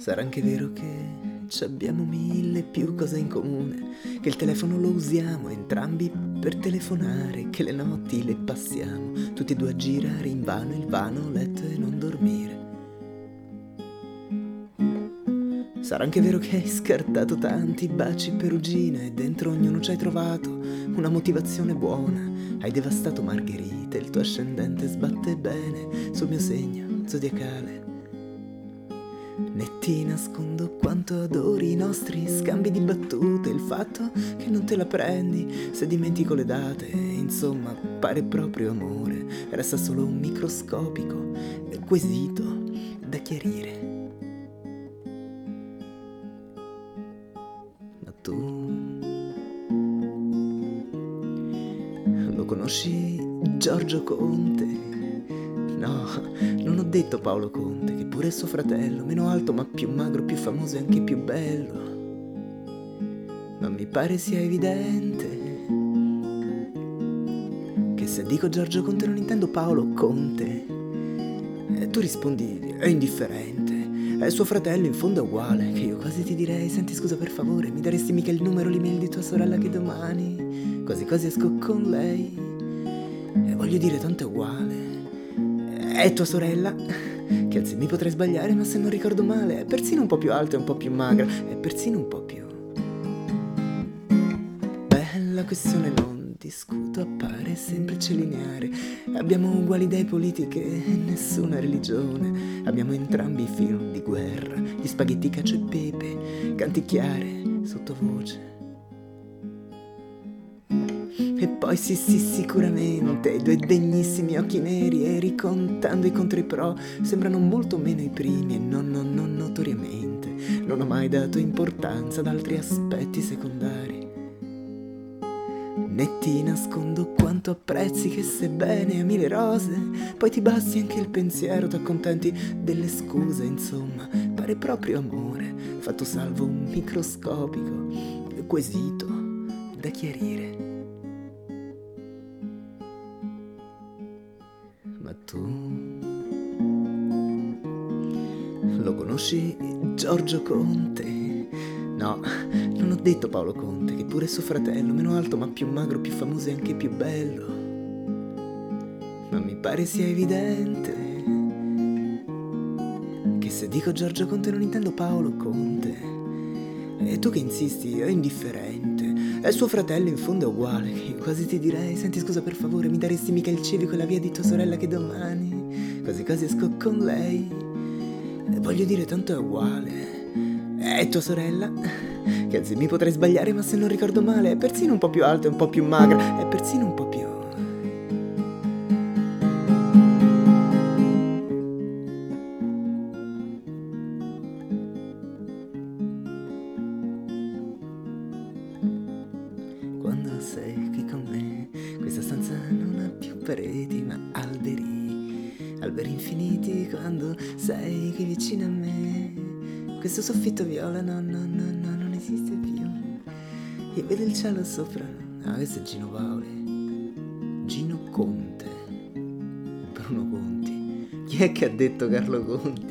Sarà anche vero che ci abbiamo mille più cose in comune, che il telefono lo usiamo entrambi per telefonare, che le notti le passiamo tutti e due a girare in vano il vano letto e non dormire. Sarà anche vero che hai scartato tanti baci perugina e dentro ognuno ci hai trovato una motivazione buona. Hai devastato Margherita, il tuo ascendente sbatte bene sul mio segno zodiacale. Né ti nascondo quanto adori i nostri scambi di battute, il fatto che non te la prendi se dimentico le date, insomma, pare proprio amore, resta solo un microscopico quesito da chiarire. Ma tu lo conosci Giorgio Conte? No, detto Paolo Conte, che pure è suo fratello, meno alto ma più magro, più famoso e anche più bello. Ma mi pare sia evidente che se dico Giorgio Conte non intendo Paolo Conte. E tu rispondi, è indifferente. È suo fratello, in fondo è uguale. Che io quasi ti direi, senti scusa per favore, mi daresti mica il numero, l'email di tua sorella che domani, quasi quasi esco con lei. E voglio dire, tanto è uguale. È tua sorella? Che anzi mi potrei sbagliare, ma se non ricordo male, è persino un po' più alta e un po' più magra, è persino un po' più. Bella questione, non discuto, appare semplice lineare. Abbiamo uguali idee politiche e nessuna religione. Abbiamo entrambi film di guerra, gli spaghetti cacio e pepe, canticchiare, sottovoce. E poi sì sì sicuramente, due degnissimi occhi neri e ricontando i contro i pro sembrano molto meno i primi e non, non, non notoriamente. Non ho mai dato importanza ad altri aspetti secondari. Né ti nascondo quanto apprezzi che sebbene ami le rose, poi ti basti anche il pensiero, t'accontenti delle scuse, insomma, pare proprio amore, fatto salvo un microscopico quesito da chiarire. Tu lo conosci Giorgio Conte? No, non ho detto Paolo Conte, che pure è suo fratello, meno alto ma più magro, più famoso e anche più bello. Ma mi pare sia evidente che se dico Giorgio Conte non intendo Paolo Conte. E tu che insisti, è indifferente. È suo fratello, in fondo è uguale. Quasi ti direi, senti scusa per favore, mi daresti mica il civico e la via di tua sorella che domani, quasi quasi esco con lei. E voglio dire, tanto è uguale. È tua sorella? Che anzi mi potrei sbagliare, ma se non ricordo male, è persino un po' più alta e un po' più magra, è persino un po' più. Sei qui con me, questa stanza non ha più pareti ma alberi, alberi infiniti quando sei qui vicino a me. Questo soffitto viola, no, no, no, no, non esiste più. E vedo il cielo sopra. Ah, questo è Gino Paoli. Gino Conte. Bruno Conti. Chi è che ha detto Carlo Conti?